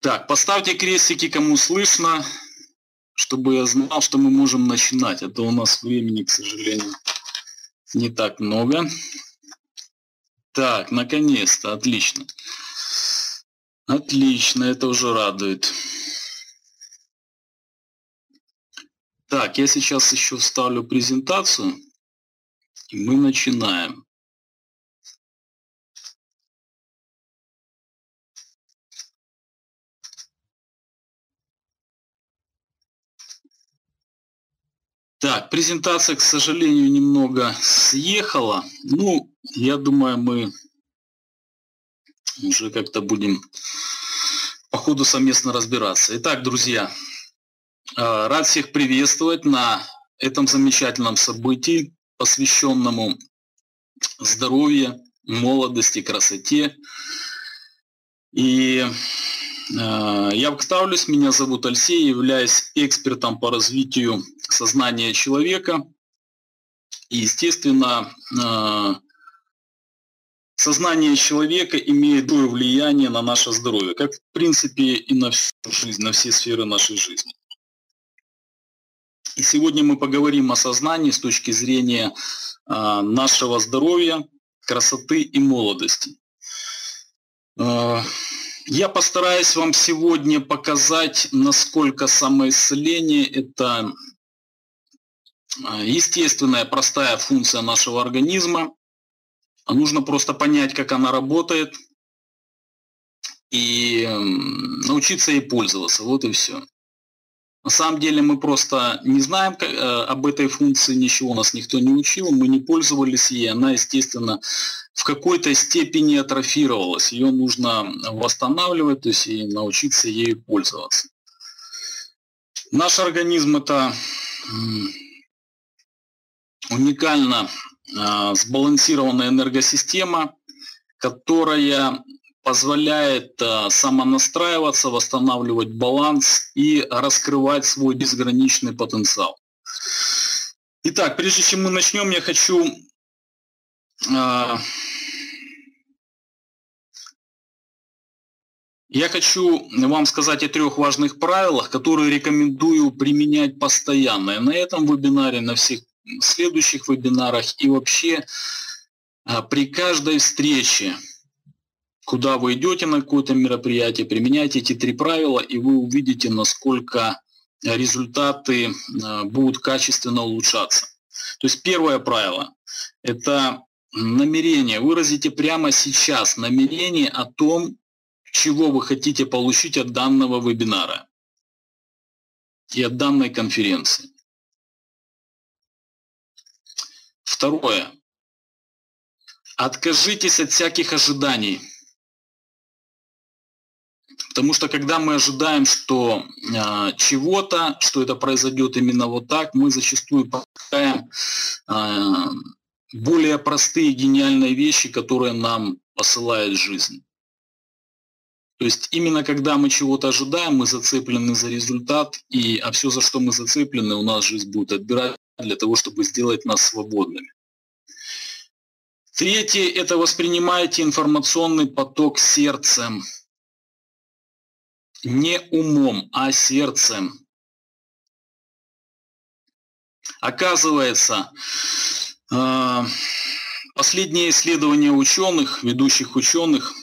Так, поставьте крестики, кому слышно, чтобы я знал, что мы можем начинать. А у нас времени, к сожалению, не так много. Так, наконец-то, отлично. Отлично, это уже радует. Так, я сейчас еще вставлю презентацию, и мы начинаем. Так, презентация, к сожалению, немного съехала. Ну, я думаю, мы уже как-то будем по ходу совместно разбираться. Итак, друзья, а, рад всех приветствовать на этом замечательном событии, посвященному здоровью, молодости, красоте. И э, я представлюсь, меня зовут Алексей, являюсь экспертом по развитию сознания человека. И, естественно, э, сознание человека имеет большое влияние на наше здоровье, как в принципе и на всю жизнь, на все сферы нашей жизни. И сегодня мы поговорим о сознании с точки зрения э, нашего здоровья, красоты и молодости. Э, я постараюсь вам сегодня показать, насколько самоисцеление – это естественная, простая функция нашего организма, нужно просто понять, как она работает и научиться ей пользоваться. Вот и все. На самом деле мы просто не знаем как, э, об этой функции, ничего нас никто не учил, мы не пользовались ей, она, естественно, в какой-то степени атрофировалась, ее нужно восстанавливать, то есть и научиться ею пользоваться. Наш организм это уникально а, сбалансированная энергосистема, которая позволяет а, самонастраиваться, восстанавливать баланс и раскрывать свой безграничный потенциал. Итак, прежде чем мы начнем, я хочу а, я хочу вам сказать о трех важных правилах, которые рекомендую применять постоянно. И на этом вебинаре, на всех следующих вебинарах и вообще а, при каждой встрече, куда вы идете на какое-то мероприятие, применяйте эти три правила, и вы увидите, насколько результаты а, будут качественно улучшаться. То есть первое правило – это намерение. Выразите прямо сейчас намерение о том, чего вы хотите получить от данного вебинара и от данной конференции. Второе. Откажитесь от всяких ожиданий. Потому что когда мы ожидаем, что э, чего-то, что это произойдет именно вот так, мы зачастую покупаем э, более простые гениальные вещи, которые нам посылает жизнь. То есть именно когда мы чего-то ожидаем, мы зацеплены за результат, и, а все, за что мы зацеплены, у нас жизнь будет отбирать для того, чтобы сделать нас свободными. Третье – это воспринимайте информационный поток сердцем. Не умом, а сердцем. Оказывается, э, последние исследования ученых, ведущих ученых,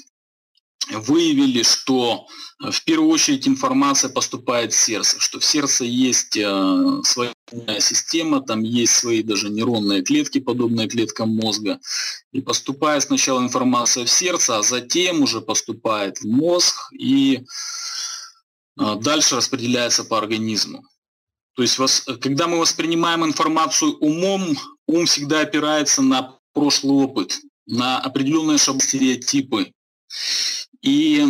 выявили, что в первую очередь информация поступает в сердце, что в сердце есть э, своя система, там есть свои даже нейронные клетки, подобные клеткам мозга. И поступает сначала информация в сердце, а затем уже поступает в мозг и э, дальше распределяется по организму. То есть когда мы воспринимаем информацию умом, ум всегда опирается на прошлый опыт, на определенные стереотипы, и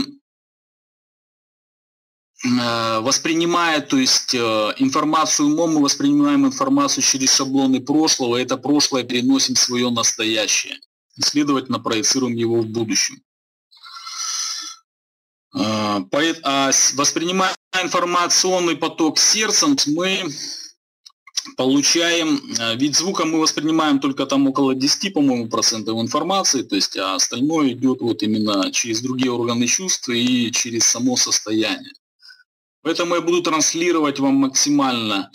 э, воспринимая, то есть э, информацию умом, мы воспринимаем информацию через шаблоны прошлого, и это прошлое переносим в свое настоящее. И, следовательно, проецируем его в будущем. Э, а воспринимая информационный поток сердцем, мы получаем, ведь звуком мы воспринимаем только там около 10, по-моему, процентов информации, то есть а остальное идет вот именно через другие органы чувств и через само состояние. Поэтому я буду транслировать вам максимально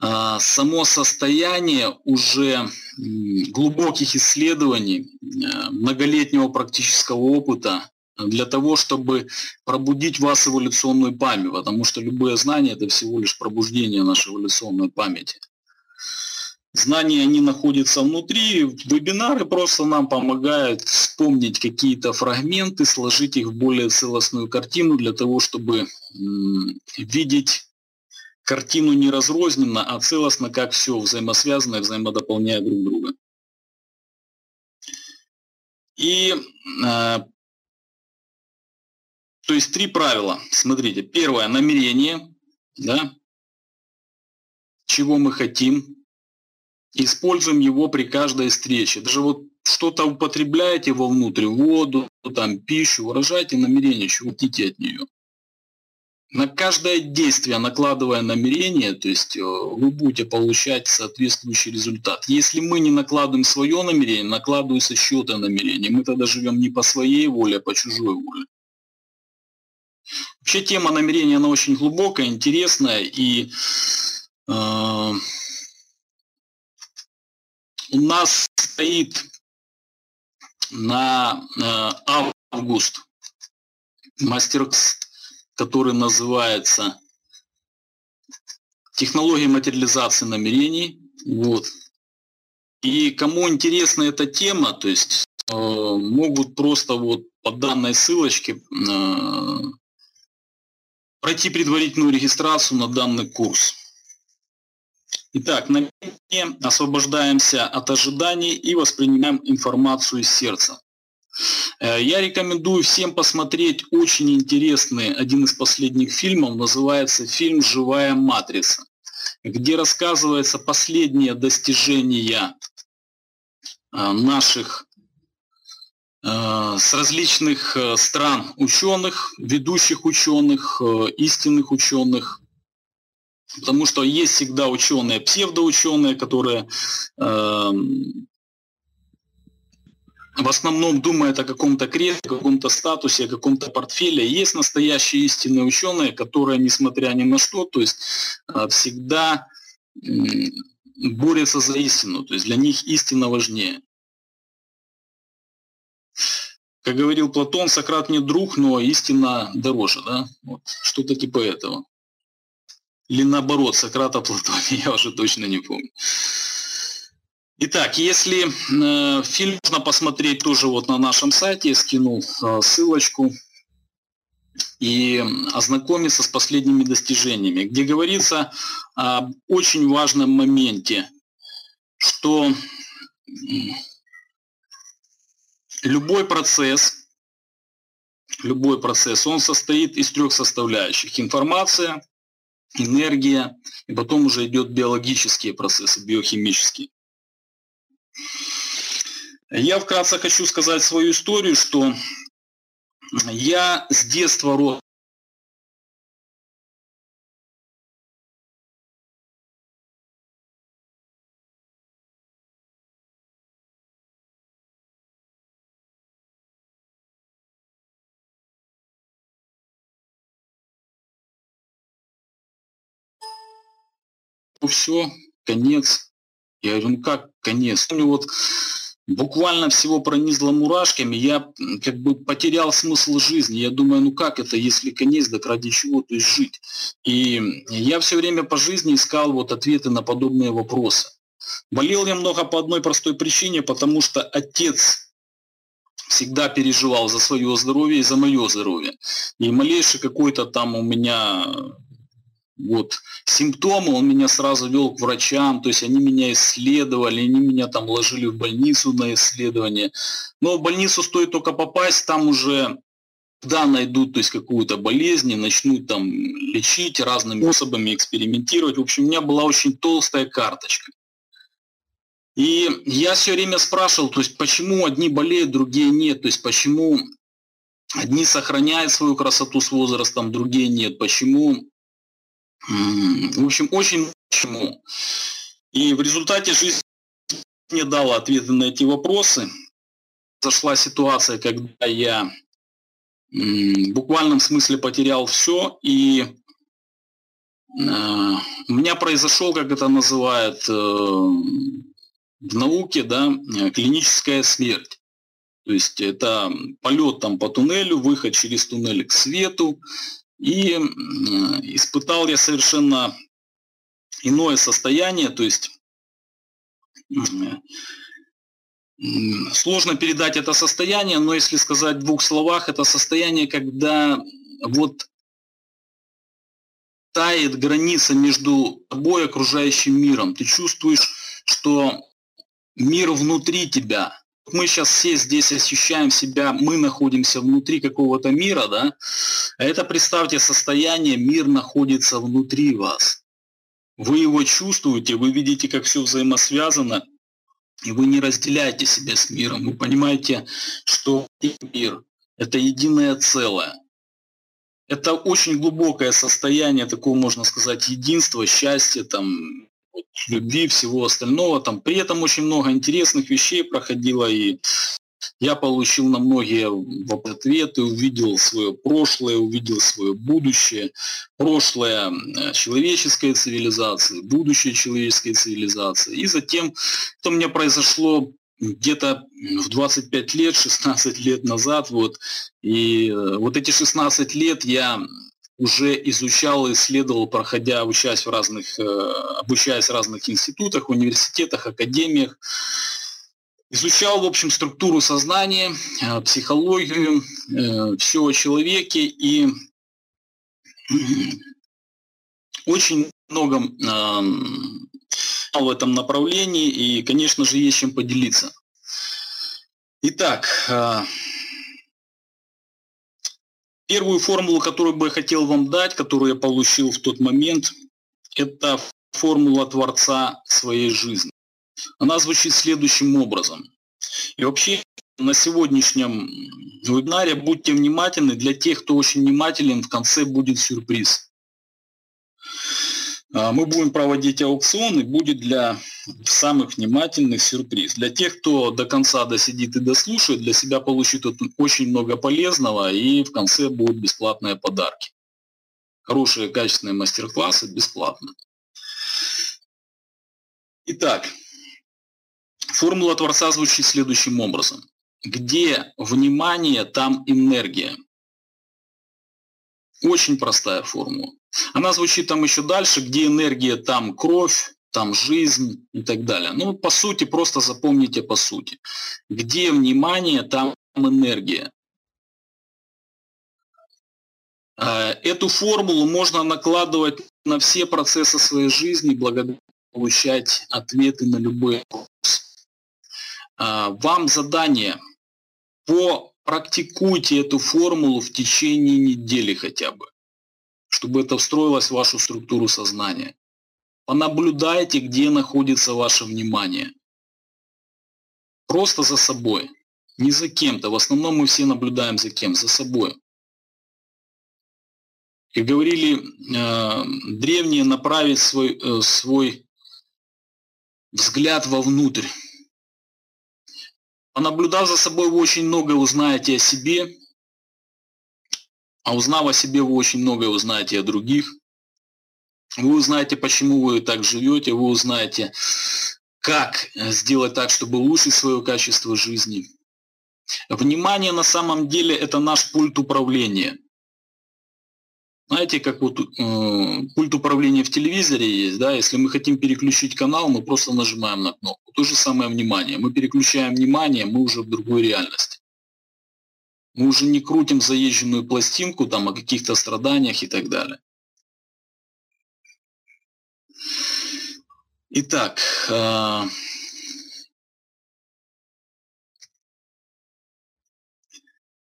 а, само состояние уже глубоких исследований, э, многолетнего практического опыта для того, чтобы пробудить вас эволюционную память, потому что любые знания – это всего лишь пробуждение нашей эволюционной памяти. Знания, они находятся внутри, вебинары просто нам помогают вспомнить какие-то фрагменты, сложить их в более целостную картину для того, чтобы видеть картину не разрозненно, а целостно, как все взаимосвязано и взаимодополняет друг друга. И э, то есть три правила. Смотрите, первое намерение, да, чего мы хотим, используем его при каждой встрече. Даже вот что-то употребляете вовнутрь, воду, там, пищу, выражайте намерение, чего хотите от нее. На каждое действие, накладывая намерение, то есть э, вы будете получать соответствующий результат. Если мы не накладываем свое намерение, накладывается счета намерение. Мы тогда живем не по своей воле, а по чужой воле. Вообще тема намерения, она очень глубокая, интересная, и э, у нас стоит на э, август мастер который называется технологии материализации намерений. Вот. И кому интересна эта тема, то есть э, могут просто вот по данной ссылочке э, пройти предварительную регистрацию на данный курс. Итак, на освобождаемся от ожиданий и воспринимаем информацию из сердца. Э, я рекомендую всем посмотреть очень интересный, один из последних фильмов, называется фильм «Живая матрица», где рассказывается последние достижения э, наших Э, с различных стран ученых, ведущих ученых, истинных ученых, потому что есть всегда ученые, псевдоученые, которые в основном думают о каком-то кресле, каком-то статусе, о каком-то портфеле. Есть настоящие истинные ученые, которые, несмотря ни на что, то есть всегда борются за истину. То есть для них истина важнее. Как говорил Платон, Сократ не друг, но истина дороже, да? Вот, что-то типа этого. Или наоборот, Сократа Платона, я уже точно не помню. Итак, если э, фильм можно посмотреть тоже вот на нашем сайте, я скинул э, ссылочку и ознакомиться с последними достижениями, где говорится об очень важном моменте, что любой процесс, любой процесс, он состоит из трех составляющих. Информация, энергия, и потом уже идет биологические процессы, биохимические. Я вкратце хочу сказать свою историю, что я с детства рос все, конец. Я говорю, ну как конец? Ну вот буквально всего пронизло мурашками, я как бы потерял смысл жизни. Я думаю, ну как это, если конец, так ради чего, то есть жить? И я все время по жизни искал вот ответы на подобные вопросы. Болел я много по одной простой причине, потому что отец всегда переживал за свое здоровье и за мое здоровье. И малейший какой-то там у меня вот симптомы, он меня сразу вел к врачам, то есть они меня исследовали, они меня там ложили в больницу на исследование. Но в больницу стоит только попасть, там уже да, найдут то есть какую-то болезнь, начнут там лечить разными способами, экспериментировать. В общем, у меня была очень толстая карточка. И я все время спрашивал, то есть почему одни болеют, другие нет, то есть почему одни сохраняют свою красоту с возрастом, другие нет, почему в общем, очень почему. И в результате жизнь мне дала ответы на эти вопросы. Зашла ситуация, когда я в буквальном смысле потерял все, и э, у меня произошел, как это называют э, в науке, да, клиническая смерть. То есть это полет там по туннелю, выход через туннель к свету. И испытал я совершенно иное состояние, то есть Сложно передать это состояние, но если сказать в двух словах, это состояние, когда вот тает граница между тобой и окружающим миром. Ты чувствуешь, что мир внутри тебя. Мы сейчас все здесь ощущаем себя, мы находимся внутри какого-то мира, да? А это, представьте, состояние, мир находится внутри вас. Вы его чувствуете, вы видите, как все взаимосвязано, и вы не разделяете себя с миром. Вы понимаете, что мир – это единое целое. Это очень глубокое состояние такого, можно сказать, единства, счастья, там, любви, всего остального. Там, при этом очень много интересных вещей проходило, и я получил на многие ответы, увидел свое прошлое, увидел свое будущее, прошлое э, человеческой цивилизации, будущее человеческой цивилизации. И затем, что у меня произошло где-то в 25 лет, 16 лет назад, вот, и э, вот эти 16 лет я уже изучал, исследовал, проходя, обучаясь в разных, э, обучаясь в разных институтах, университетах, академиях, Изучал, в общем, структуру сознания, э, психологию, э, все о человеке и очень много в этом направлении и, конечно же, есть чем поделиться. Итак, первую формулу, которую бы я хотел вам дать, которую я получил в тот момент, это формула Творца своей жизни. Она звучит следующим образом. И вообще на сегодняшнем вебинаре будьте внимательны. Для тех, кто очень внимателен, в конце будет сюрприз. А, мы будем проводить аукцион, и будет для самых внимательных сюрприз. Для тех, кто до конца досидит и дослушает, для себя получит очень много полезного, и в конце будут бесплатные подарки. Хорошие, качественные мастер-классы бесплатно. Итак, Формула Творца звучит следующим образом. Где внимание, там энергия. Очень простая формула. Она звучит там еще дальше, где энергия, там кровь, там жизнь и так далее. Ну, по сути, просто запомните по сути. Где внимание, там энергия. А, эту формулу можно накладывать на все процессы своей жизни, благодаря получать ответы на любой вопрос. А, вам задание попрактикуйте эту формулу в течение недели хотя бы, чтобы это встроилось в вашу структуру сознания. Понаблюдайте, где находится ваше внимание. Просто за собой, не за кем-то. В основном мы все наблюдаем за кем? За собой. Как говорили э, древние, направить свой, э, свой взгляд вовнутрь. Понаблюдав за собой, вы очень многое узнаете о себе, а узнав о себе, вы очень многое узнаете о других. Вы узнаете, почему вы так живете, вы узнаете, как сделать так, чтобы улучшить свое качество жизни. Внимание на самом деле это наш пульт управления – знаете, как вот э, пульт управления в телевизоре есть, да, если мы хотим переключить канал, мы просто нажимаем на кнопку. То же самое внимание. Мы переключаем внимание, мы уже в другой реальности. Мы уже не крутим заезженную пластинку там о каких-то страданиях и так далее. Итак, э,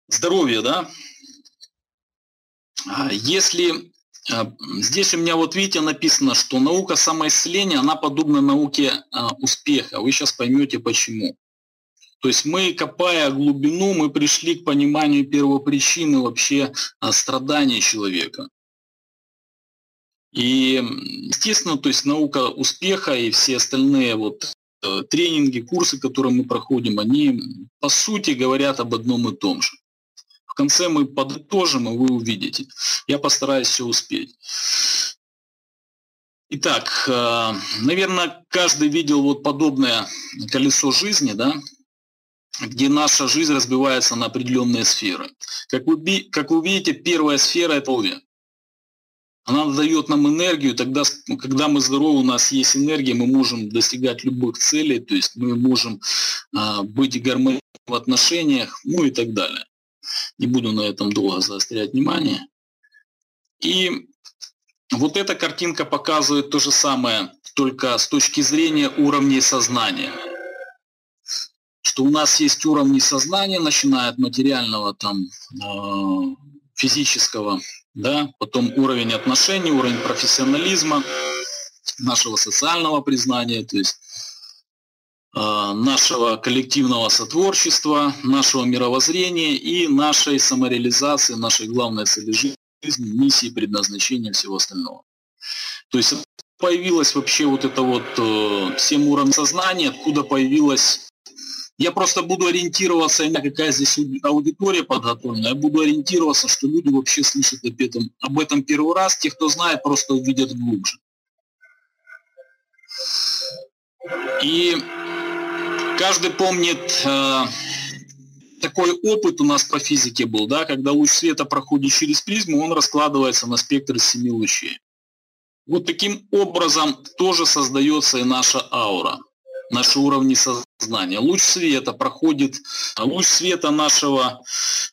здоровье, да? А, если а, Здесь у меня вот видите написано, что наука самоисцеления, она подобна науке а, успеха. Вы сейчас поймете почему. То есть мы, копая глубину, мы пришли к пониманию первопричины вообще страданий человека. И, естественно, то есть наука успеха и все остальные вот э, тренинги, курсы, которые мы проходим, они по сути говорят об одном и том же. В конце мы подытожим, и вы увидите. Я постараюсь все успеть. Итак, э, наверное, каждый видел вот подобное колесо жизни, да, где наша жизнь разбивается на определенные сферы. Как вы, как вы видите, первая сфера – это здоровье. Она дает нам энергию, тогда, когда мы здоровы, у нас есть энергия, мы можем достигать любых целей, то есть мы можем а, быть гармоничны в отношениях, ну и так далее. Не буду на этом долго заострять внимание. И вот эта картинка показывает то же самое, только с точки зрения уровней сознания. Что у нас есть уровни сознания, начиная от материального, там, а, физического, да, потом уровень отношений, уровень профессионализма, нашего социального признания, то есть э, нашего коллективного сотворчества, нашего мировоззрения и нашей самореализации, нашей главной цели жизни, миссии, предназначения всего остального. То есть появилась вообще вот это вот э, всем уровень сознания, откуда появилась я просто буду ориентироваться, на какая здесь аудитория подготовлена, я буду ориентироваться, что люди вообще слышат об этом, об этом первый раз, те, кто знает, просто увидят глубже. И каждый помнит, э, такой опыт у нас по физике был, да, когда луч света проходит через призму, он раскладывается на спектр семи лучей. Вот таким образом тоже создается и наша аура наши уровни сознания. Луч света проходит, луч света нашего,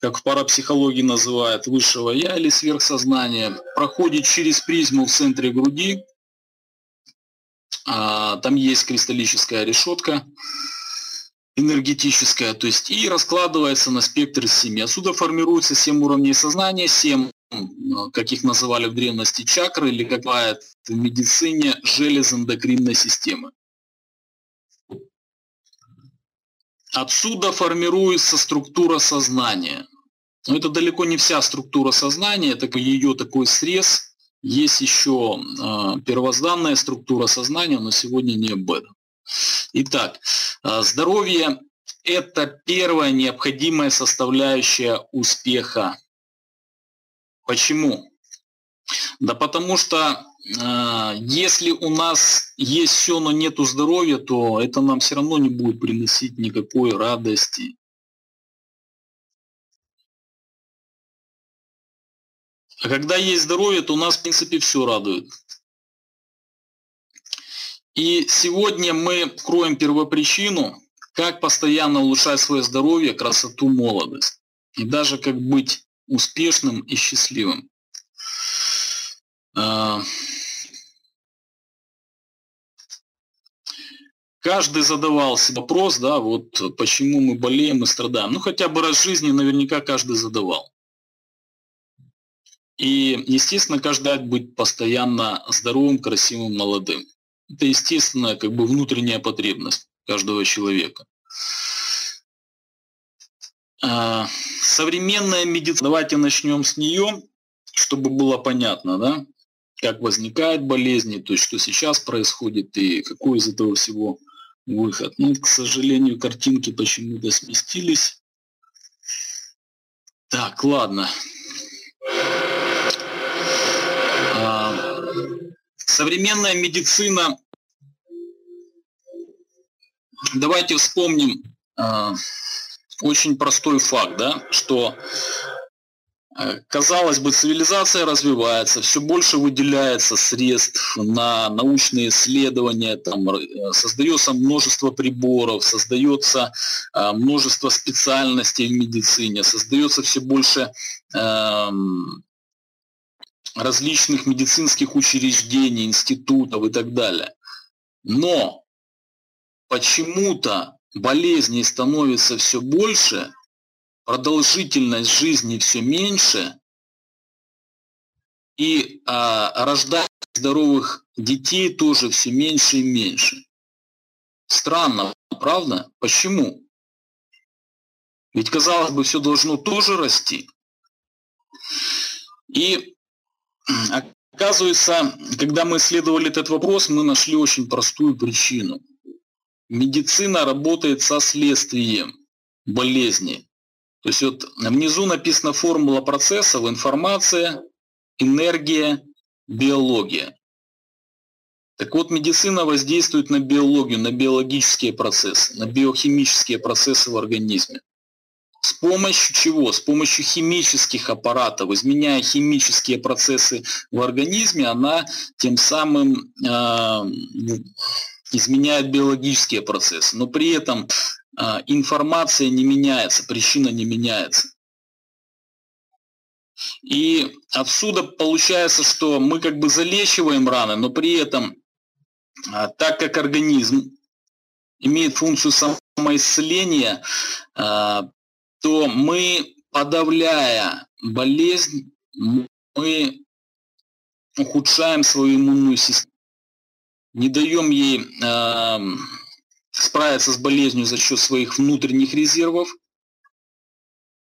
как в парапсихологии называют, высшего я или сверхсознания, проходит через призму в центре груди. А, там есть кристаллическая решетка энергетическая, то есть и раскладывается на спектр из семи. Отсюда формируется семь уровней сознания, семь как их называли в древности, чакры, или как бывает в медицине, желез эндокринной системы. Отсюда формируется структура сознания. Но это далеко не вся структура сознания, это ее такой срез. Есть еще э, первозданная структура сознания, но сегодня не об этом. Итак, э, здоровье – это первая необходимая составляющая успеха. Почему? Да потому что а, если у нас есть все, но нету здоровья, то это нам все равно не будет приносить никакой радости. А когда есть здоровье, то у нас, в принципе, все радует. И сегодня мы откроем первопричину, как постоянно улучшать свое здоровье, красоту, молодость. И даже как быть успешным и счастливым. Каждый задавал себе вопрос, да, вот почему мы болеем и страдаем. Ну, хотя бы раз в жизни наверняка каждый задавал. И, естественно, каждый быть постоянно здоровым, красивым, молодым. Это естественная как бы внутренняя потребность каждого человека. А, современная медицина, давайте начнем с нее, чтобы было понятно, да, как возникают болезни, то есть что сейчас происходит и какой из этого всего выход. Ну, к сожалению, картинки почему-то сместились. Так, ладно. А, современная медицина. Давайте вспомним а, очень простой факт, да, что казалось бы, цивилизация развивается, все больше выделяется средств на научные исследования, там, э, создается множество приборов, создается э, множество специальностей в медицине, создается все больше э, различных медицинских учреждений, институтов и так далее. Но почему-то болезней становится все больше – продолжительность жизни все меньше, и а, рождать здоровых детей тоже все меньше и меньше. Странно, правда? Почему? Ведь, казалось бы, все должно тоже расти. И Оказывается, когда мы исследовали этот вопрос, мы нашли очень простую причину. Медицина работает со следствием болезни. То есть вот внизу написана формула процессов, информация, энергия, биология. Так вот, медицина воздействует на биологию, на биологические процессы, на биохимические процессы в организме. С помощью чего? С помощью химических аппаратов, изменяя химические процессы в организме, она тем самым э, изменяет биологические процессы. Но при этом информация не меняется, причина не меняется. И отсюда получается, что мы как бы залечиваем раны, но при этом, э, так как организм имеет функцию самоисцеления, э, то мы, подавляя болезнь, мы ухудшаем свою иммунную систему, не даем ей справиться с болезнью за счет своих внутренних резервов,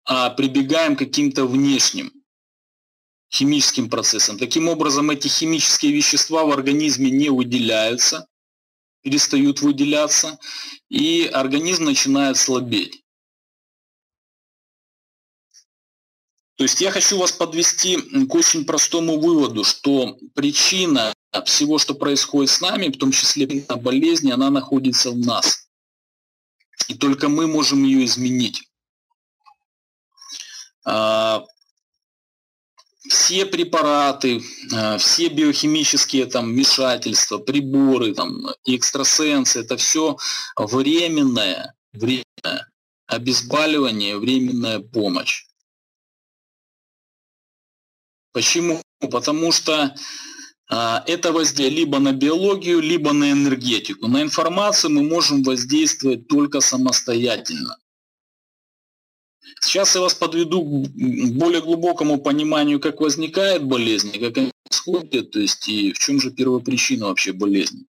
а прибегаем к каким-то внешним химическим процессам. Таким образом, эти химические вещества в организме не выделяются, перестают выделяться, и организм начинает слабеть. То есть я хочу вас подвести к очень простому выводу, что причина всего, что происходит с нами, в том числе болезни, она находится в нас. И только мы можем ее изменить. А, все препараты, а, все биохимические там вмешательства, приборы, там, экстрасенсы, это все временное, временное обезболивание, временная помощь. Почему? Потому что это воздействие либо на биологию, либо на энергетику. На информацию мы можем воздействовать только самостоятельно. Сейчас я вас подведу к более глубокому пониманию, как возникает болезнь, как они происходят, то есть и в чем же первопричина вообще болезни.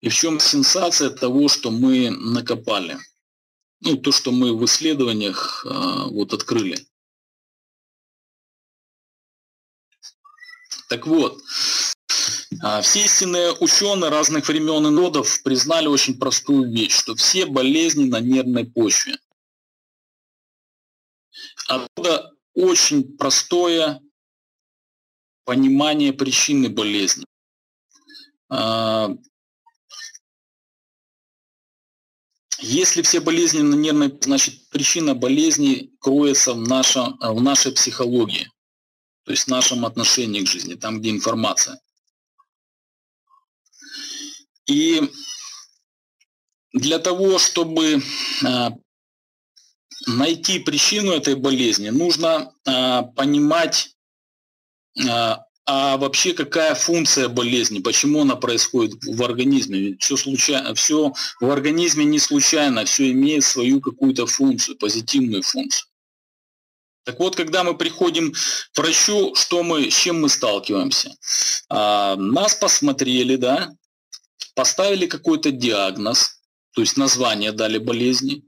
И в чем сенсация того, что мы накопали. Ну, то, что мы в исследованиях э, вот открыли. Так вот, а, все истинные ученые разных времен и народов признали очень простую вещь, что все болезни на нервной почве. Оттуда очень простое понимание причины болезни. А, если все болезни на нервной, значит причина болезни кроется в, нашем, в нашей психологии то есть в нашем отношении к жизни, там, где информация. И для того, чтобы а, найти причину этой болезни, нужно а, понимать, а, а вообще какая функция болезни, почему она происходит в организме. Ведь все, случайно, все в организме не случайно, все имеет свою какую-то функцию, позитивную функцию. Так вот, когда мы приходим к врачу, что мы, с чем мы сталкиваемся? А, нас посмотрели, да, поставили какой-то диагноз, то есть название дали болезни.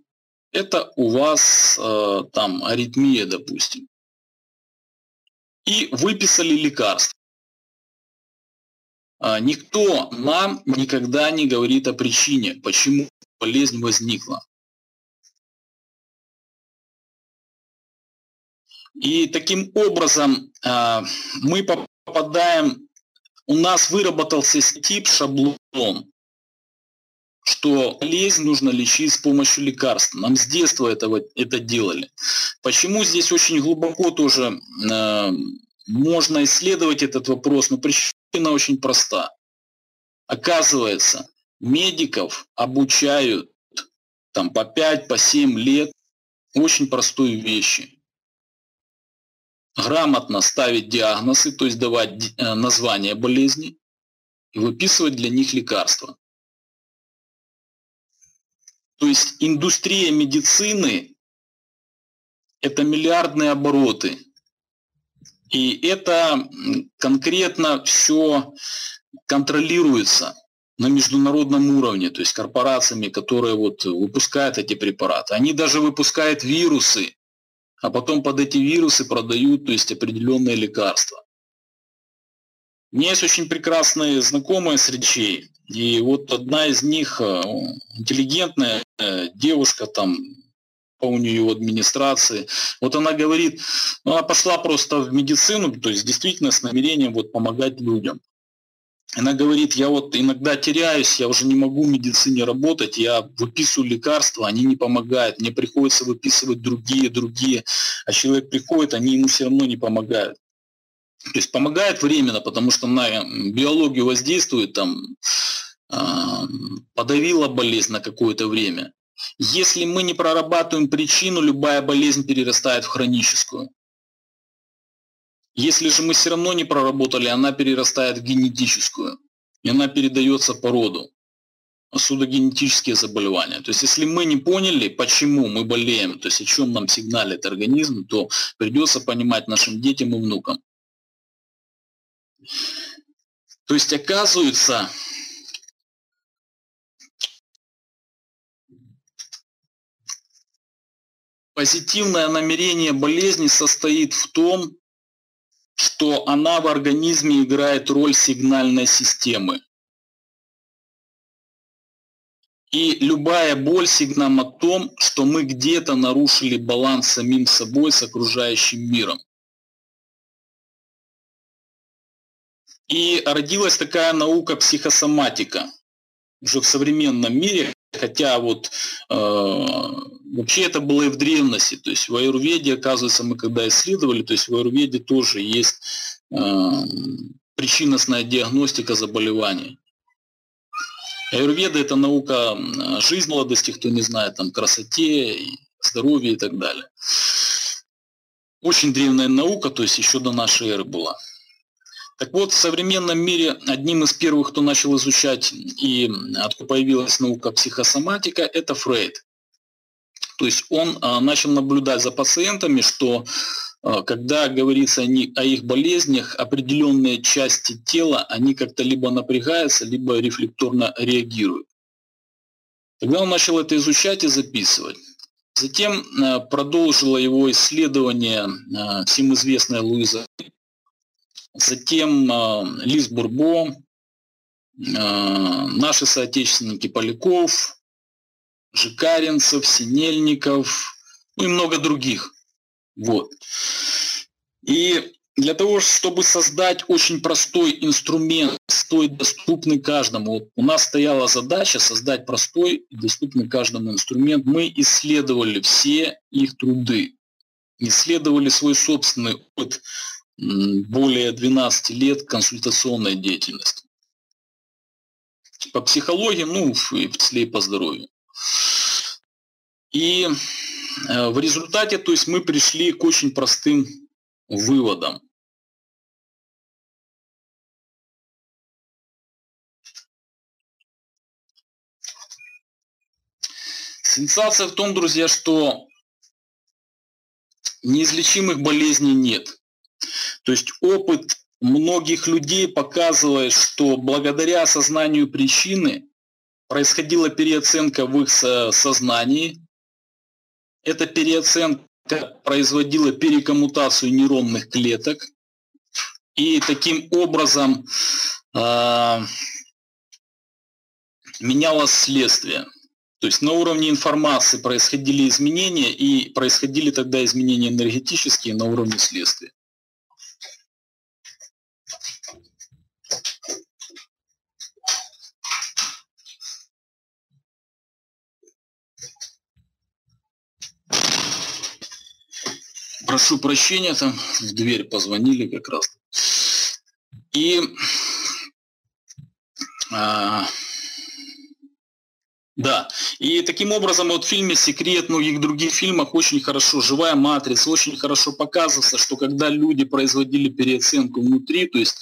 Это у вас э, там аритмия, допустим. И выписали лекарство. А, никто нам никогда не говорит о причине, почему болезнь возникла. И таким образом а, мы попадаем, у нас выработался тип шаблон, что болезнь нужно лечить с помощью лекарств. Нам с детства этого, это делали. Почему здесь очень глубоко тоже э, можно исследовать этот вопрос, но причина очень проста. Оказывается, медиков обучают там по 5, по 7 лет очень простой вещи грамотно ставить диагнозы, то есть давать э, название болезни и выписывать для них лекарства. То есть индустрия медицины – это миллиардные обороты. И это конкретно все контролируется на международном уровне, то есть корпорациями, которые вот выпускают эти препараты. Они даже выпускают вирусы, а потом под эти вирусы продают то есть определенные лекарства. У меня есть очень прекрасные знакомые с речей. И вот одна из них, э, интеллигентная э, девушка, там, у нее в администрации. Вот она говорит, ну, она пошла просто в медицину, то есть действительно с намерением вот помогать людям. Она говорит, я вот иногда теряюсь, я уже не могу в медицине работать, я выписываю лекарства, они не помогают, мне приходится выписывать другие, другие, а человек приходит, они ему все равно не помогают. То есть помогает временно, потому что на биологию воздействует, там, э, подавила болезнь на какое-то время. Если мы не прорабатываем причину, любая болезнь перерастает в хроническую. Если же мы все равно не проработали, она перерастает в генетическую, и она передается по роду. Отсюда генетические заболевания. То есть если мы не поняли, почему мы болеем, то есть о чем нам сигналит организм, то придется понимать нашим детям и внукам. То есть оказывается, позитивное намерение болезни состоит в том, что она в организме играет роль сигнальной системы. И любая боль сигнал о том, что мы где-то нарушили баланс самим собой с окружающим миром. И родилась такая наука психосоматика. Уже в современном мире Хотя вот э, вообще это было и в древности. То есть в аюрведе, оказывается, мы когда исследовали, то есть в аюрведе тоже есть э, причинностная диагностика заболеваний. Аюрведа – это наука жизнь молодости, кто не знает, там, красоте, здоровье и так далее. Очень древняя наука, то есть еще до нашей эры была. Так вот, в современном мире одним из первых, кто начал изучать и откуда появилась наука психосоматика, это Фрейд. То есть он а, начал наблюдать за пациентами, что а, когда говорится о, их болезнях, определенные части тела, они как-то либо напрягаются, либо рефлекторно реагируют. Тогда он начал это изучать и записывать. Затем а, продолжила его исследование всем известная Луиза затем Лиз Бурбо, наши соотечественники Поляков, Жикаринцев, Синельников, и много других. Вот. И для того, чтобы создать очень простой инструмент, стоит доступный каждому, вот у нас стояла задача создать простой и доступный каждому инструмент. Мы исследовали все их труды, исследовали свой собственный опыт более 12 лет консультационной деятельности. По психологии, ну, в числе и по здоровью. И э, в результате, то есть мы пришли к очень простым выводам. Сенсация в том, друзья, что неизлечимых болезней нет. То есть опыт многих людей показывает, что благодаря осознанию причины происходила переоценка в их сознании. Эта переоценка производила перекоммутацию нейронных клеток. И таким образом э, менялось следствие. То есть на уровне информации происходили изменения, и происходили тогда изменения энергетические на уровне следствия. Прошу прощения, там в дверь позвонили как раз. И а, да, и таким образом вот в фильме «Секрет», многих других фильмах очень хорошо, «Живая матрица», очень хорошо показывается, что когда люди производили переоценку внутри, то есть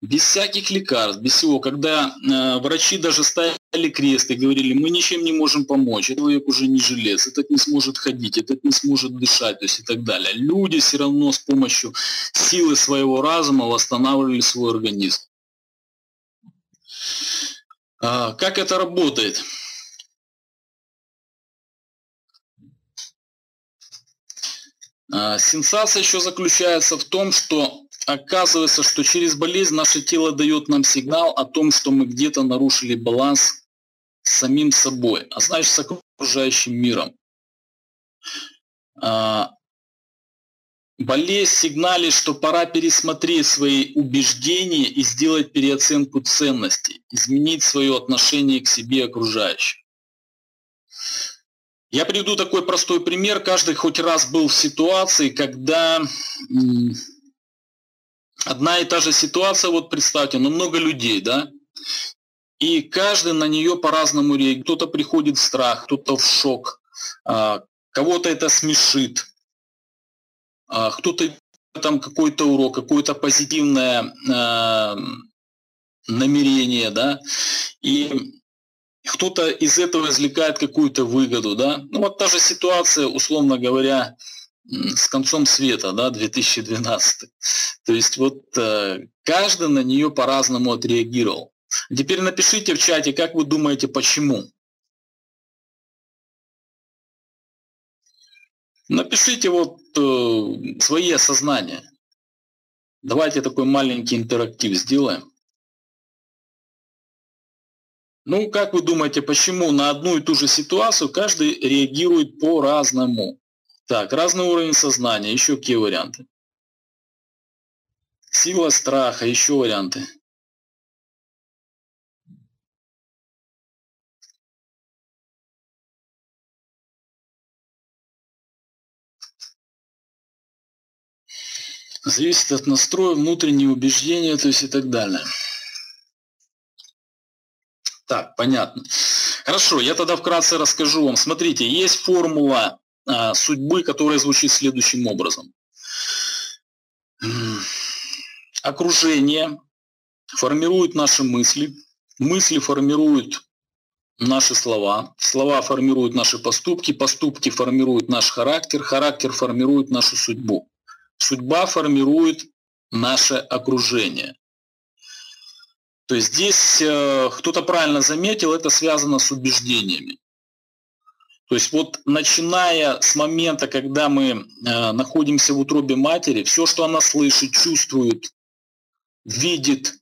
без всяких лекарств, без всего, когда э, врачи даже ставили крест и говорили, мы ничем не можем помочь, человек уже не жилец, этот не сможет ходить, этот не сможет дышать, то есть и так далее. Люди все равно с помощью силы своего разума восстанавливали свой организм. А, как это работает? А, сенсация еще заключается в том, что оказывается, что через болезнь наше тело дает нам сигнал о том, что мы где-то нарушили баланс с самим собой, а значит с окружающим миром. А, болезнь сигналит, что пора пересмотреть свои убеждения и сделать переоценку ценностей, изменить свое отношение к себе и окружающим. Я приведу такой простой пример. Каждый хоть раз был в ситуации, когда одна и та же ситуация, вот представьте, но много людей, да, и каждый на нее по-разному реагирует. Кто-то приходит в страх, кто-то в шок, а, кого-то это смешит, а, кто-то там какой-то урок, какое-то позитивное а, намерение, да, и кто-то из этого извлекает какую-то выгоду, да. Ну вот та же ситуация, условно говоря, с концом света, да, 2012. То есть вот э, каждый на нее по-разному отреагировал. Теперь напишите в чате, как вы думаете, почему. Напишите вот э, свои осознания. Давайте такой маленький интерактив сделаем. Ну, как вы думаете, почему на одну и ту же ситуацию каждый реагирует по-разному? Так, разный уровень сознания, еще какие варианты? Сила страха, еще варианты. Зависит от настроя, внутренние убеждения, то есть и так далее. Так, понятно. Хорошо, я тогда вкратце расскажу вам. Смотрите, есть формула а, судьбы, которая звучит следующим образом. Окружение формирует наши мысли, мысли формируют наши слова, слова формируют наши поступки, поступки формируют наш характер, характер формирует нашу судьбу. Судьба формирует наше окружение. То есть здесь э, кто-то правильно заметил, это связано с убеждениями. То есть вот начиная с момента, когда мы э, находимся в утробе матери, все, что она слышит, чувствует, видит,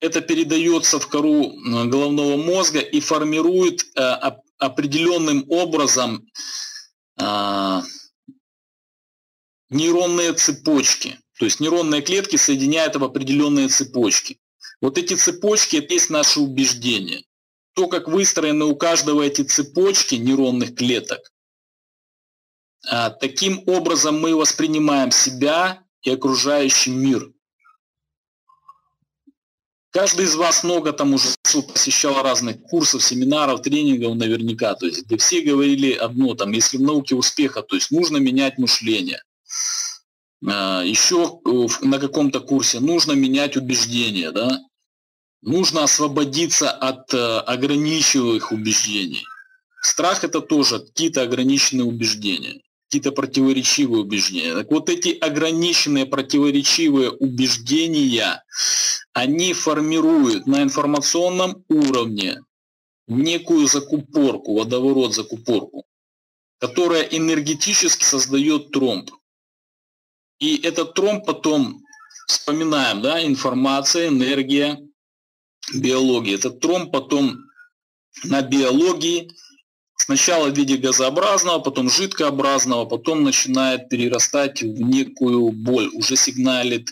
это передается в кору э, головного мозга и формирует определенным образом нейронные цепочки. То есть нейронные клетки соединяют в определенные цепочки. Вот эти цепочки – это есть наши убеждения. То, как выстроены у каждого эти цепочки нейронных клеток, а, таким образом мы воспринимаем себя и окружающий мир. Каждый из вас много там уже посещал разных курсов, семинаров, тренингов наверняка, то есть где все говорили одно, там, если в науке успеха, то есть нужно менять мышление. А, Еще э, на каком-то курсе нужно менять убеждения, да, нужно освободиться от э, ограничивающих убеждений. Страх – это тоже какие-то ограниченные убеждения, какие-то противоречивые убеждения. Так вот эти ограниченные противоречивые убеждения, они формируют на информационном уровне некую закупорку, водоворот закупорку, которая энергетически создает тромб. И этот тромб потом, вспоминаем, да, информация, энергия, биологии. Этот тромб потом на биологии сначала в виде газообразного, потом жидкообразного, потом начинает перерастать в некую боль, уже сигналит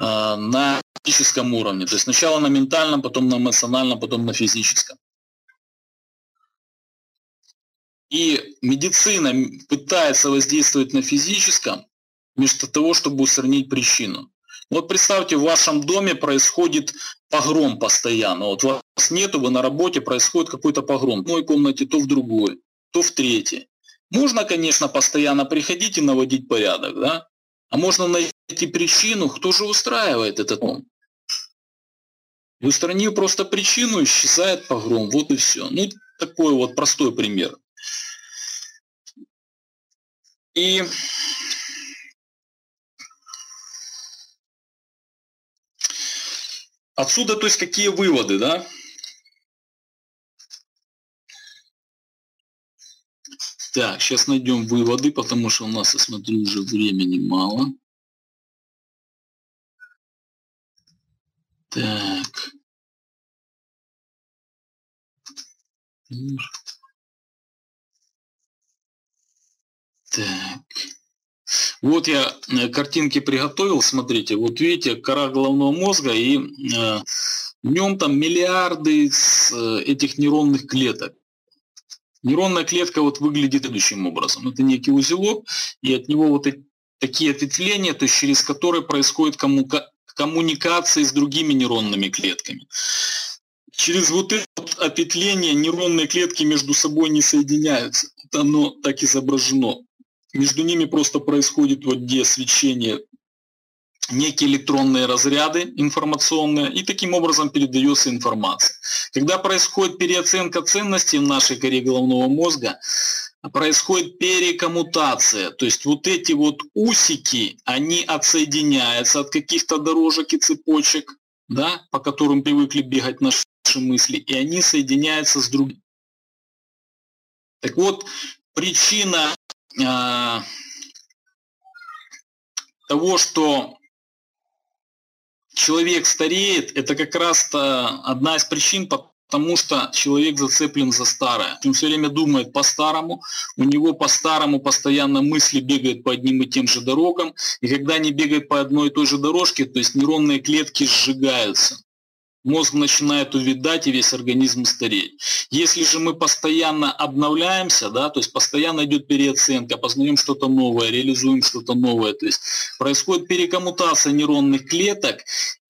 э, на физическом уровне. То есть сначала на ментальном, потом на эмоциональном, потом на физическом. И медицина пытается воздействовать на физическом, вместо того, чтобы устранить причину. Вот представьте, в вашем доме происходит погром постоянно. Вот вас нету, вы на работе, происходит какой-то погром. В одной комнате, то в другой, то в третьей. Можно, конечно, постоянно приходить и наводить порядок, да? А можно найти причину, кто же устраивает этот дом. И устранив просто причину, исчезает погром. Вот и все. Ну, такой вот простой пример. И Отсюда, то есть, какие выводы, да? Так, сейчас найдем выводы, потому что у нас, я смотрю, уже времени мало. Так. Так. Вот я э, картинки приготовил, смотрите, вот видите, кора головного мозга, и э, в нем там миллиарды э, этих нейронных клеток. Нейронная клетка вот выглядит следующим образом. Это некий узелок, и от него вот такие ответвления, то есть через которые происходит коммука коммуникации с другими нейронными клетками. Через вот это вот ответвление нейронные клетки между собой не соединяются. Это оно так изображено. Между ними просто происходит вот где свечение некие электронные разряды информационные, и таким образом передается информация. Когда происходит переоценка ценностей в нашей коре головного мозга, происходит перекоммутация, то есть вот эти вот усики, они отсоединяются от каких-то дорожек и цепочек, да, по которым привыкли бегать наши мысли, и они соединяются с другими. Так вот, причина э, того, что человек стареет, это как раз одна из причин, потому что человек зацеплен за старое. Он все время думает по-старому, у него по-старому постоянно мысли бегают по одним и тем же дорогам, и когда они бегают по одной и той же дорожке, то есть нейронные клетки сжигаются мозг начинает увядать и весь организм стареть. Если же мы постоянно обновляемся, да, то есть постоянно идет переоценка, познаем что-то новое, реализуем что-то новое, то есть происходит перекоммутация нейронных клеток,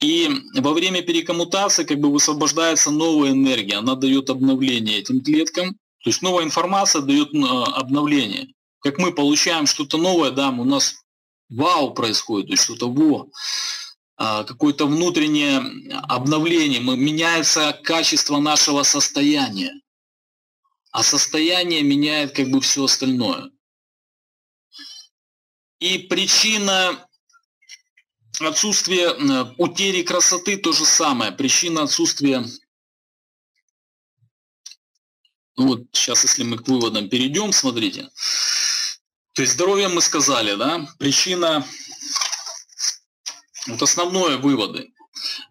и во время перекоммутации как бы высвобождается новая энергия, она дает обновление этим клеткам, то есть новая информация дает э, обновление. Как мы получаем что-то новое, да, у нас вау происходит, то есть что-то во. А, какое-то внутреннее обновление, меняется качество нашего состояния, а состояние меняет как бы все остальное. И причина отсутствия утери красоты то же самое. Причина отсутствия ну вот сейчас, если мы к выводам перейдем, смотрите. То есть здоровье мы сказали, да? Причина вот основное выводы.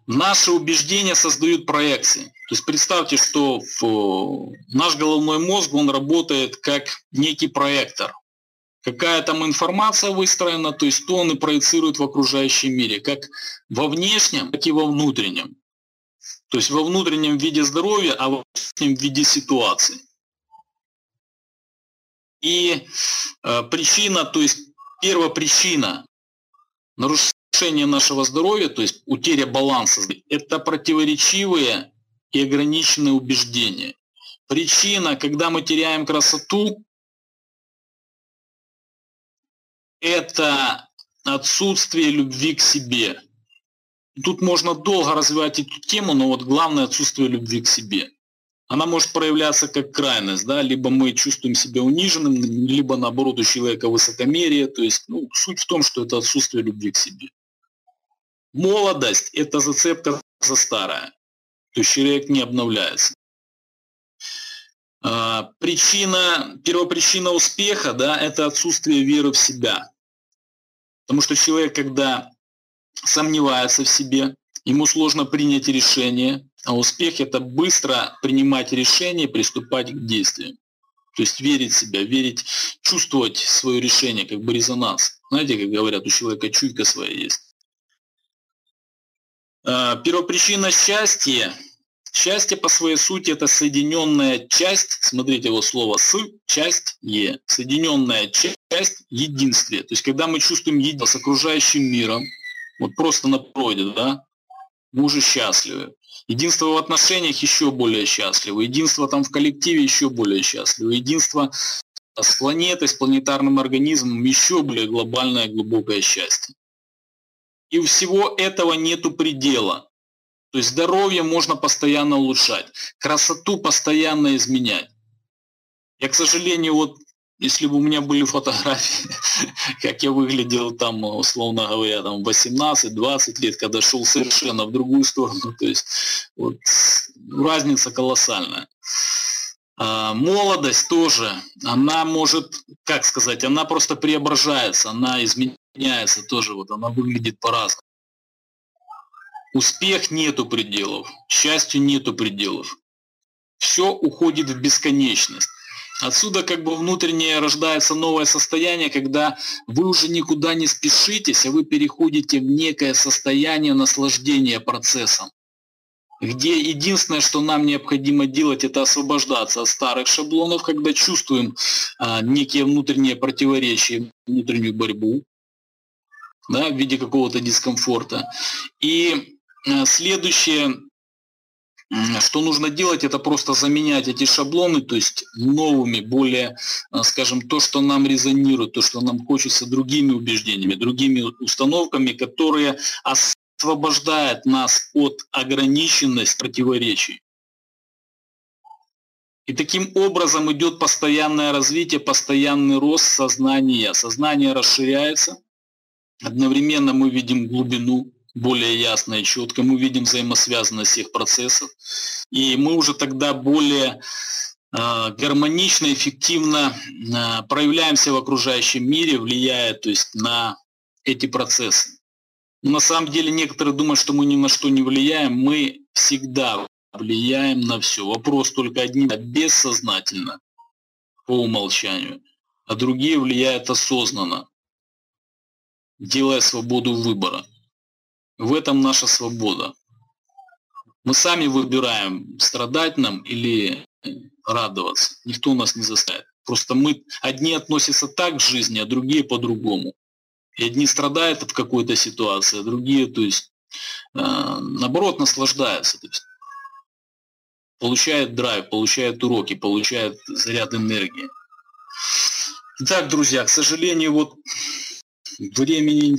Наши убеждения создают проекции. То есть представьте, что в, наш головной мозг, он работает как некий проектор. Какая там информация выстроена, то есть то он и проецирует в окружающем мире, как во внешнем, так и во внутреннем. То есть во внутреннем виде здоровья, а во внешнем виде ситуации. И э, причина, то есть первопричина нарушения нарушение нашего здоровья, то есть утеря баланса, это противоречивые и ограниченные убеждения. Причина, когда мы теряем красоту, это отсутствие любви к себе. Тут можно долго развивать эту тему, но вот главное отсутствие любви к себе. Она может проявляться как крайность, да, либо мы чувствуем себя униженным, либо наоборот у человека высокомерие. То есть ну, суть в том, что это отсутствие любви к себе. Молодость – это зацепка за старое. То есть человек не обновляется. А, причина, первопричина успеха, да, это отсутствие веры в себя. Потому что человек, когда сомневается в себе, ему сложно принять решение, а успех – это быстро принимать решение приступать к действию. То есть верить в себя, верить, чувствовать свое решение, как бы резонанс. Знаете, как говорят, у человека чуйка своя есть. Э, первопричина счастья. Счастье по своей сути это соединенная часть, смотрите его слово «с», часть «е», соединенная часть единствия. То есть когда мы чувствуем единство с окружающим миром, вот просто на природе, да, мы уже счастливы. Единство в отношениях еще более счастливы. Единство там в коллективе еще более счастливы. Единство с планетой, с планетарным организмом еще более глобальное глубокое счастье. И у всего этого нету предела. То есть здоровье можно постоянно улучшать, красоту постоянно изменять. Я, к сожалению, вот если бы у меня были фотографии, как я выглядел там, условно говоря, там 18-20 лет, когда шел совершенно в другую сторону, то есть вот, разница колоссальная. А, молодость тоже, она может, как сказать, она просто преображается, она изменяется тоже, вот она выглядит по-разному. Успех нету пределов, счастью нету пределов. Все уходит в бесконечность. Отсюда как бы внутреннее рождается новое состояние, когда вы уже никуда не спешитесь, а вы переходите в некое состояние наслаждения процессом где единственное, что нам необходимо делать, это освобождаться от старых шаблонов, когда чувствуем а, некие внутренние противоречия, внутреннюю борьбу да, в виде какого-то дискомфорта. И а, следующее, что нужно делать, это просто заменять эти шаблоны, то есть новыми, более, а, скажем, то, что нам резонирует, то, что нам хочется другими убеждениями, другими установками, которые освобождает нас от ограниченности противоречий. И таким образом идет постоянное развитие, постоянный рост сознания. Сознание расширяется. Одновременно мы видим глубину более ясно и четко, мы видим взаимосвязанность всех процессов. И мы уже тогда более э, гармонично, эффективно э, проявляемся в окружающем мире, влияя то есть, на эти процессы. На самом деле некоторые думают, что мы ни на что не влияем. Мы всегда влияем на все. Вопрос только один – бессознательно, по умолчанию, а другие влияют осознанно, делая свободу выбора. В этом наша свобода. Мы сами выбираем, страдать нам или радоваться. Никто нас не заставит. Просто мы одни относятся так к жизни, а другие по-другому. И одни страдают в какой-то ситуации, а другие, то есть, э, наоборот, наслаждаются. То есть, получают драйв, получают уроки, получают заряд энергии. Итак, друзья, к сожалению, вот времени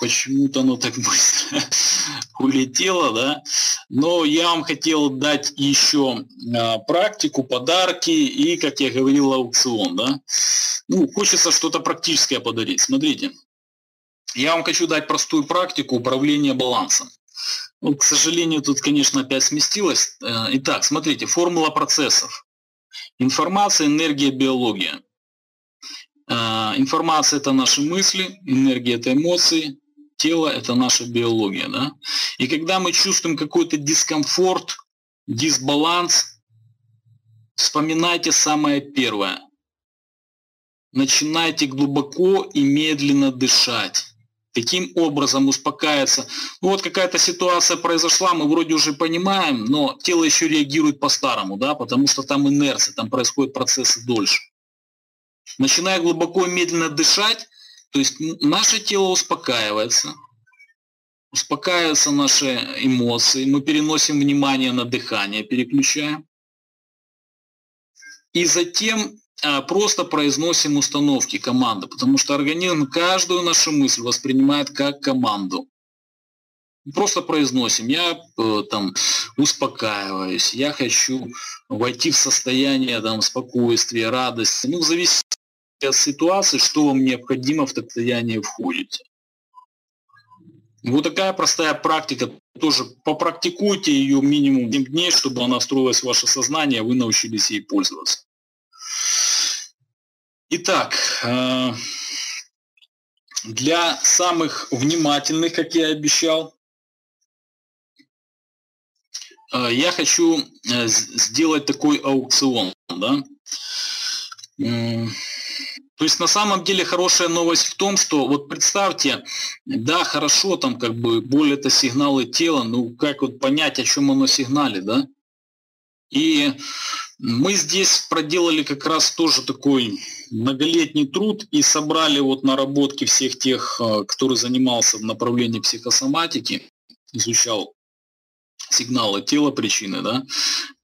почему-то оно так быстро улетело, да. Но я вам хотел дать еще а, практику, подарки и, как я говорил, аукцион, да. Ну, хочется что-то практическое подарить. Смотрите, я вам хочу дать простую практику управления балансом. Ну, к сожалению, тут, конечно, опять сместилось. Э, итак, смотрите, формула процессов. Информация, энергия, биология. Э, информация – это наши мысли, энергия – это эмоции, тело – это наша биология. Да? И когда мы чувствуем какой-то дискомфорт, дисбаланс, вспоминайте самое первое. Начинайте глубоко и медленно дышать таким образом успокаивается. Ну вот какая-то ситуация произошла, мы вроде уже понимаем, но тело еще реагирует по-старому, да, потому что там инерция, там происходят процессы дольше. Начиная глубоко и медленно дышать, то есть наше тело успокаивается, успокаиваются наши эмоции, мы переносим внимание на дыхание, переключаем. И затем а, просто произносим установки, команды, потому что организм каждую нашу мысль воспринимает как команду. Просто произносим, я э, там успокаиваюсь, я хочу войти в состояние там, спокойствия, радости. Ну, зависит от ситуации, что вам необходимо в состояние входите. Вот такая простая практика. Тоже попрактикуйте ее минимум 7 дней, чтобы она встроилась в ваше сознание, вы научились ей пользоваться. Итак, э, для самых внимательных, как я и обещал, э, я хочу э, сделать такой аукцион. Да? То есть на самом деле хорошая новость в том, что вот представьте, да, хорошо, там как бы боль это сигналы тела, ну как вот понять, о чем оно сигналит, да? И мы здесь проделали как раз тоже такой многолетний труд и собрали вот наработки всех тех, э, кто занимался в направлении психосоматики, изучал сигналы тела причины, да.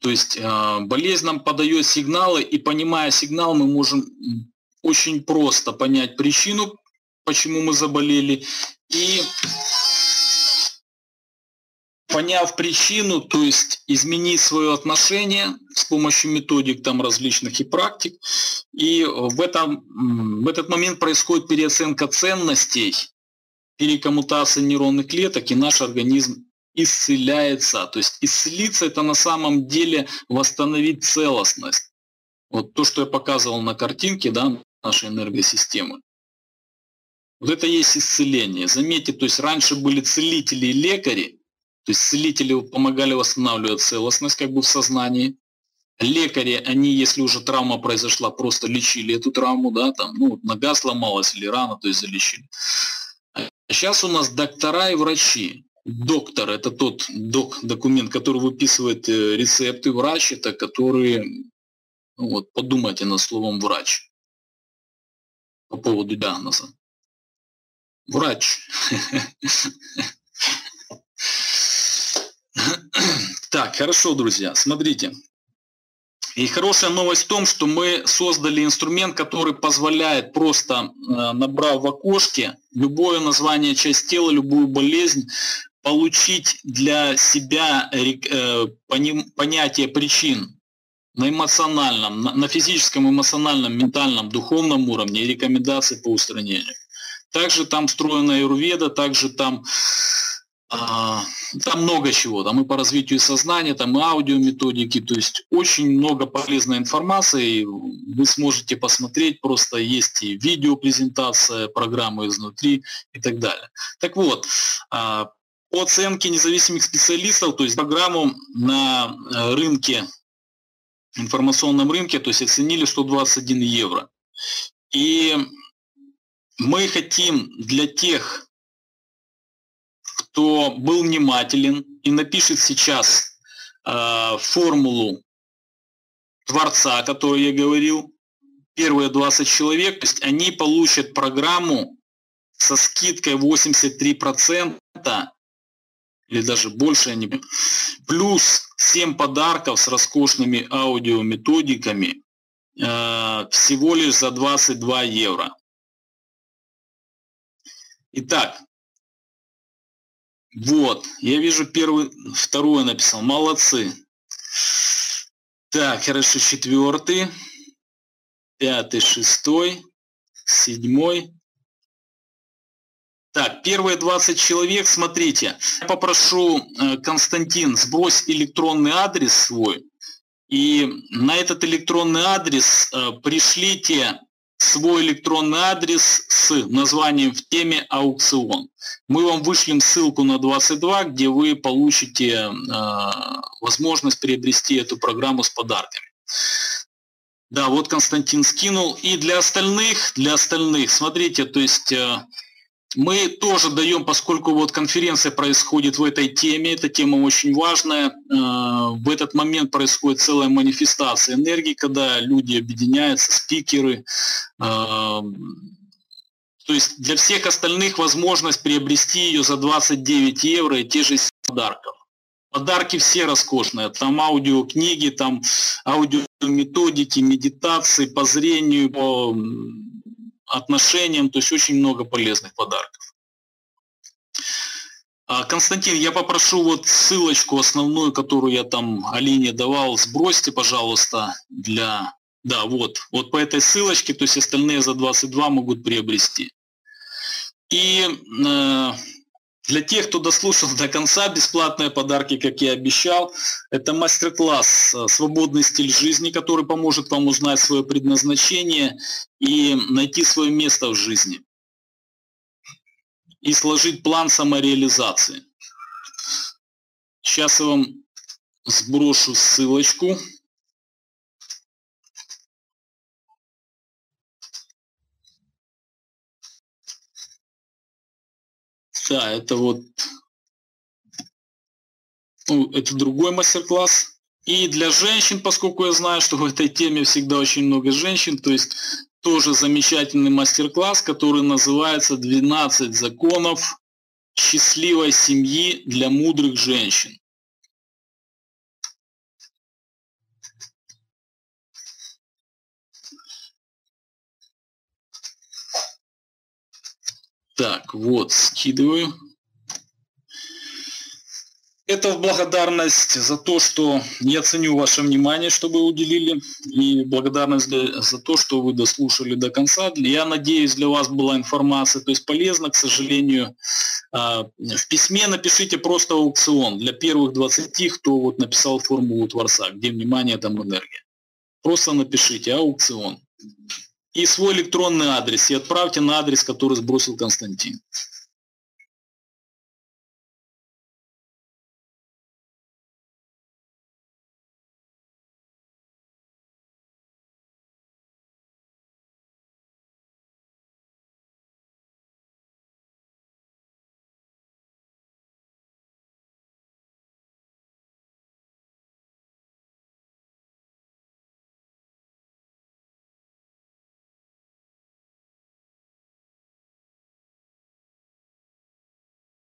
То есть э, болезнь нам подает сигналы, и понимая сигнал, мы можем очень просто понять причину, почему мы заболели, и поняв причину, то есть изменить свое отношение с помощью методик там различных и практик. И в, этом, в этот момент происходит переоценка ценностей, перекоммутация нейронных клеток, и наш организм исцеляется. То есть исцелиться это на самом деле восстановить целостность. Вот то, что я показывал на картинке, да, нашей энергосистемы. Вот это есть исцеление. Заметьте, то есть раньше были целители и лекари, То есть целители помогали восстанавливать целостность как бы в сознании. Лекари, они, если уже травма произошла, просто лечили эту травму, да, там, ну, нога сломалась или рана, то есть залечили. А сейчас у нас доктора и врачи. Доктор – это тот док, документ, который выписывает э, рецепты. Врач – это который, ну, вот, подумайте над словом «врач» по поводу диагноза. Врач. Так, хорошо, друзья, смотрите. И хорошая новость в том, что мы создали инструмент, который позволяет просто, э, набрав в окошке любое название часть тела, любую болезнь, получить для себя э, понятие причин на эмоциональном, на физическом, эмоциональном, ментальном, духовном уровне и рекомендации по устранению. Также там встроена аюрведа, также там а, там много чего, там и по развитию сознания, там и аудиометодики, то есть очень много полезной информации, вы сможете посмотреть, просто есть и видеопрезентация программы изнутри и так далее. Так вот, а, по оценке независимых специалистов, то есть программу на э, рынке, информационном рынке, то есть оценили 121 евро. И мы хотим для тех кто был внимателен и напишет сейчас э, формулу Творца, о которой я говорил, первые 20 человек, то есть они получат программу со скидкой 83%, или даже больше, они, плюс 7 подарков с роскошными аудиометодиками э, всего лишь за 22 евро. Итак, вот, я вижу первый, второе написал. Молодцы. Так, хорошо, четвертый, пятый, шестой, седьмой. Так, первые 20 человек, смотрите, я попрошу, э, Константин, сбрось электронный адрес свой, и на этот электронный адрес э, пришлите свой электронный адрес с названием в теме аукцион. Мы вам вышлем ссылку на 22, где вы получите э, возможность приобрести эту программу с подарками. Да, вот Константин скинул. И для остальных, для остальных, смотрите, то есть мы тоже даем, поскольку вот конференция происходит в этой теме, эта тема очень важная, э, в этот момент происходит целая манифестация энергии, когда люди объединяются, спикеры. Э, то есть для всех остальных возможность приобрести ее за 29 евро и те же подарков. Подарки все роскошные, там аудиокниги, там аудиометодики, медитации по зрению, по отношениям, то есть очень много полезных подарков. А, Константин, я попрошу вот ссылочку основную, которую я там Алине давал, сбросьте, пожалуйста, для... Да, вот, вот по этой ссылочке, то есть остальные за 22 могут приобрести. И э, для тех, кто дослушал до конца, бесплатные подарки, как я обещал, это мастер-класс э, «Свободный стиль жизни», который поможет вам узнать свое предназначение и найти свое место в жизни. И сложить план самореализации. Сейчас я вам сброшу ссылочку. Да, это вот ну, это другой мастер-класс. И для женщин, поскольку я знаю, что в этой теме всегда очень много женщин, то есть тоже замечательный мастер-класс, который называется «12 законов счастливой семьи для мудрых женщин». Так, вот, скидываю. Это в благодарность за то, что я ценю ваше внимание, что вы уделили, и благодарность для, за то, что вы дослушали до конца. Я надеюсь, для вас была информация, то есть полезна, к сожалению. А, в письме напишите просто аукцион для первых 20, кто вот написал формулу Творца, где внимание, там энергия. Просто напишите аукцион и свой электронный адрес и отправьте на адрес, который сбросил Константин.